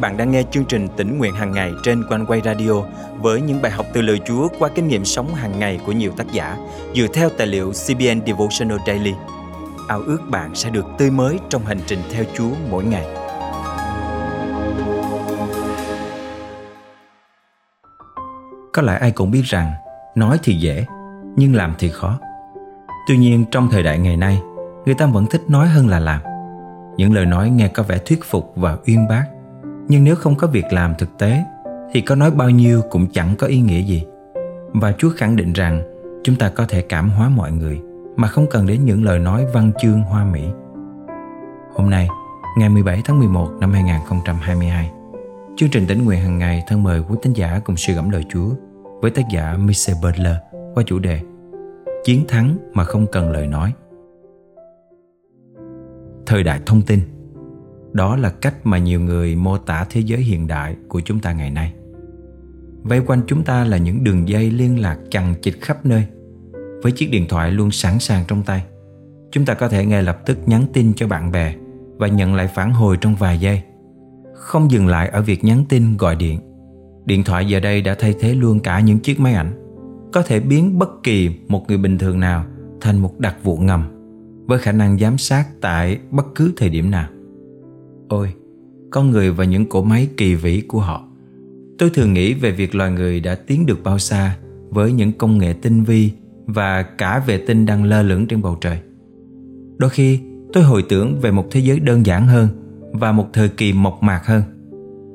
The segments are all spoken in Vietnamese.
bạn đang nghe chương trình tỉnh nguyện hàng ngày trên quanh quay radio với những bài học từ lời Chúa qua kinh nghiệm sống hàng ngày của nhiều tác giả dựa theo tài liệu CBN Devotional Daily. Ao ước bạn sẽ được tươi mới trong hành trình theo Chúa mỗi ngày. Có lẽ ai cũng biết rằng nói thì dễ nhưng làm thì khó. Tuy nhiên trong thời đại ngày nay, người ta vẫn thích nói hơn là làm. Những lời nói nghe có vẻ thuyết phục và uyên bác nhưng nếu không có việc làm thực tế, thì có nói bao nhiêu cũng chẳng có ý nghĩa gì. Và chúa khẳng định rằng, chúng ta có thể cảm hóa mọi người, mà không cần đến những lời nói văn chương hoa mỹ. Hôm nay, ngày 17 tháng 11 năm 2022 chương trình tỉnh nguyện hàng ngày thân mời quý tín giả cùng suy gẫm lời chúa với tác giả Michel Butler qua chủ đề chiến thắng mà không cần lời nói. Thời đại thông tin đó là cách mà nhiều người mô tả thế giới hiện đại của chúng ta ngày nay. Vây quanh chúng ta là những đường dây liên lạc chằng chịt khắp nơi. Với chiếc điện thoại luôn sẵn sàng trong tay, chúng ta có thể ngay lập tức nhắn tin cho bạn bè và nhận lại phản hồi trong vài giây. Không dừng lại ở việc nhắn tin, gọi điện. Điện thoại giờ đây đã thay thế luôn cả những chiếc máy ảnh. Có thể biến bất kỳ một người bình thường nào thành một đặc vụ ngầm với khả năng giám sát tại bất cứ thời điểm nào. Ôi, con người và những cỗ máy kỳ vĩ của họ. Tôi thường nghĩ về việc loài người đã tiến được bao xa với những công nghệ tinh vi và cả vệ tinh đang lơ lửng trên bầu trời. Đôi khi tôi hồi tưởng về một thế giới đơn giản hơn và một thời kỳ mộc mạc hơn.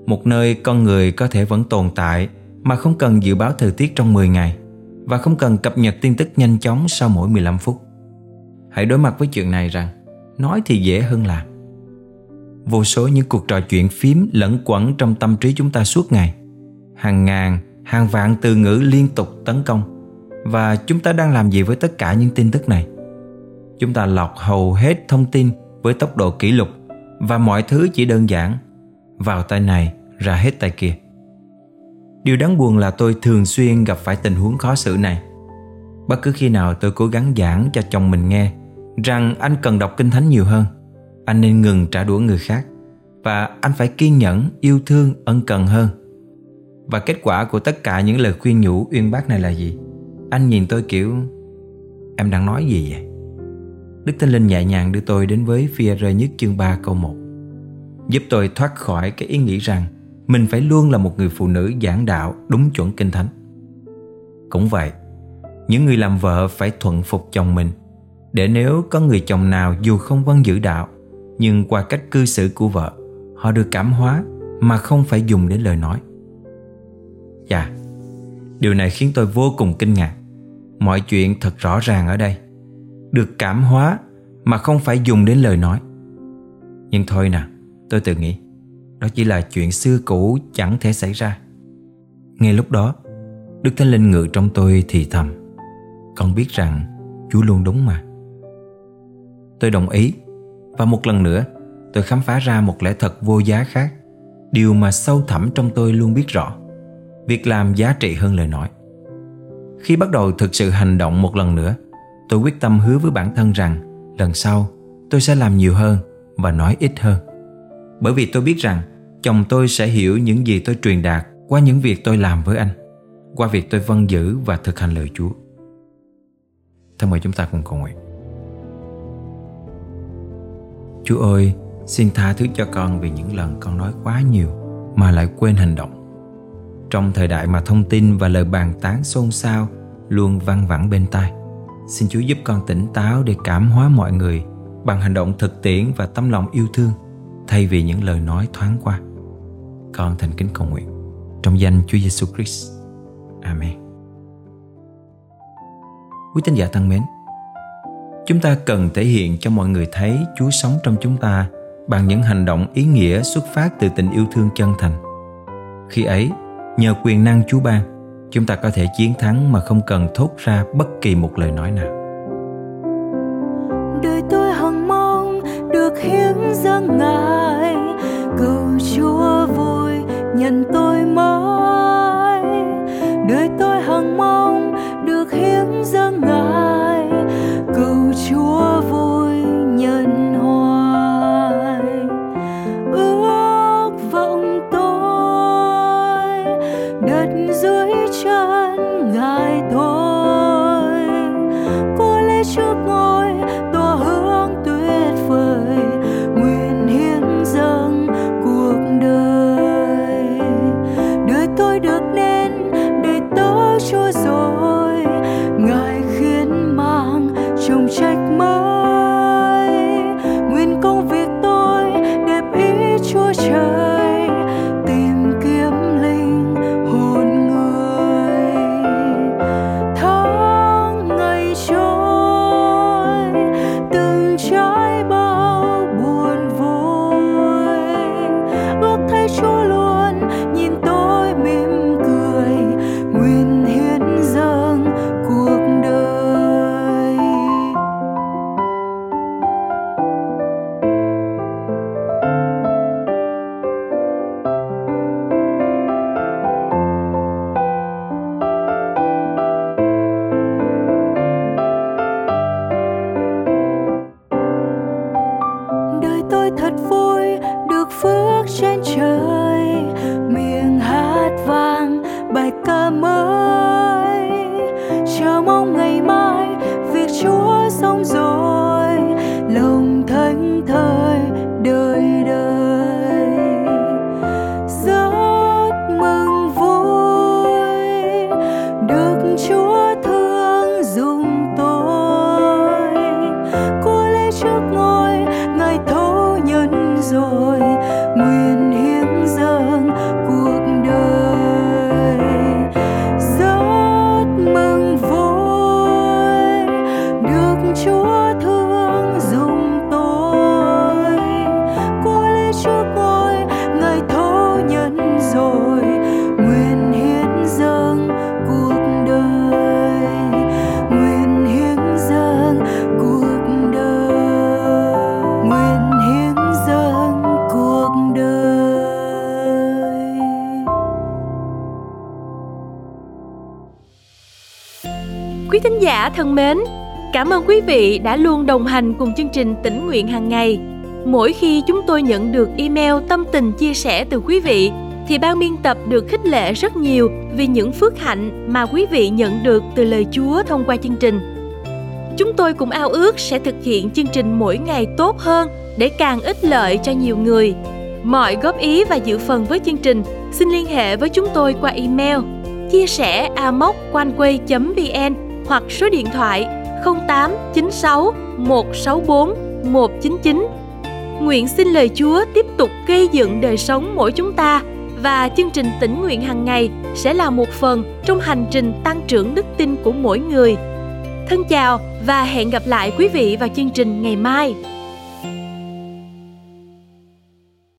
Một nơi con người có thể vẫn tồn tại mà không cần dự báo thời tiết trong 10 ngày và không cần cập nhật tin tức nhanh chóng sau mỗi 15 phút. Hãy đối mặt với chuyện này rằng nói thì dễ hơn làm vô số những cuộc trò chuyện phím lẫn quẩn trong tâm trí chúng ta suốt ngày. Hàng ngàn, hàng vạn từ ngữ liên tục tấn công. Và chúng ta đang làm gì với tất cả những tin tức này? Chúng ta lọc hầu hết thông tin với tốc độ kỷ lục và mọi thứ chỉ đơn giản. Vào tay này, ra hết tay kia. Điều đáng buồn là tôi thường xuyên gặp phải tình huống khó xử này. Bất cứ khi nào tôi cố gắng giảng cho chồng mình nghe rằng anh cần đọc kinh thánh nhiều hơn anh nên ngừng trả đũa người khác và anh phải kiên nhẫn, yêu thương, ân cần hơn. Và kết quả của tất cả những lời khuyên nhủ uyên bác này là gì? Anh nhìn tôi kiểu, em đang nói gì vậy? Đức thánh linh nhẹ nhàng đưa tôi đến với phi rơi nhất chương 3 câu 1 giúp tôi thoát khỏi cái ý nghĩ rằng mình phải luôn là một người phụ nữ giảng đạo đúng chuẩn kinh thánh. Cũng vậy, những người làm vợ phải thuận phục chồng mình, để nếu có người chồng nào dù không vâng giữ đạo nhưng qua cách cư xử của vợ họ được cảm hóa mà không phải dùng đến lời nói. Dạ điều này khiến tôi vô cùng kinh ngạc. Mọi chuyện thật rõ ràng ở đây. Được cảm hóa mà không phải dùng đến lời nói. Nhưng thôi nè, tôi tự nghĩ đó chỉ là chuyện xưa cũ chẳng thể xảy ra. Ngay lúc đó đức thánh linh ngự trong tôi thì thầm. Con biết rằng chúa luôn đúng mà. Tôi đồng ý và một lần nữa, tôi khám phá ra một lẽ thật vô giá khác, Điều mà sâu thẳm trong tôi luôn biết rõ, Việc làm giá trị hơn lời nói. Khi bắt đầu thực sự hành động một lần nữa, Tôi quyết tâm hứa với bản thân rằng Lần sau tôi sẽ làm nhiều hơn Và nói ít hơn. Bởi vì tôi biết rằng Chồng tôi sẽ hiểu những gì tôi truyền đạt Qua những việc tôi làm với anh, Qua việc tôi vâng giữ và thực hành lời Chúa. Thân mời chúng ta cùng cầu nguyện. Chúa ơi, xin tha thứ cho con vì những lần con nói quá nhiều mà lại quên hành động. Trong thời đại mà thông tin và lời bàn tán xôn xao luôn văng vẳng bên tai, xin Chúa giúp con tỉnh táo để cảm hóa mọi người bằng hành động thực tiễn và tấm lòng yêu thương thay vì những lời nói thoáng qua. Con thành kính cầu nguyện trong danh Chúa Giêsu Christ. Amen. Quý tín giả thân mến, chúng ta cần thể hiện cho mọi người thấy chúa sống trong chúng ta bằng những hành động ý nghĩa xuất phát từ tình yêu thương chân thành. Khi ấy, nhờ quyền năng chúa ban, chúng ta có thể chiến thắng mà không cần thốt ra bất kỳ một lời nói nào. Đời tôi hằng mong được hiến dâng ngài. Cầu chúa vui, nhận tôi mong. 触摸 rồi Quý thính giả thân mến, cảm ơn quý vị đã luôn đồng hành cùng chương trình tỉnh nguyện hàng ngày. Mỗi khi chúng tôi nhận được email tâm tình chia sẻ từ quý vị thì ban biên tập được khích lệ rất nhiều vì những phước hạnh mà quý vị nhận được từ lời Chúa thông qua chương trình. Chúng tôi cũng ao ước sẽ thực hiện chương trình mỗi ngày tốt hơn để càng ích lợi cho nhiều người. Mọi góp ý và dự phần với chương trình xin liên hệ với chúng tôi qua email chia sẻ amoconeway.vn hoặc số điện thoại 0896 164 199. Nguyện xin lời Chúa tiếp tục gây dựng đời sống mỗi chúng ta và chương trình tỉnh nguyện hàng ngày sẽ là một phần trong hành trình tăng trưởng đức tin của mỗi người. Thân chào và hẹn gặp lại quý vị vào chương trình ngày mai.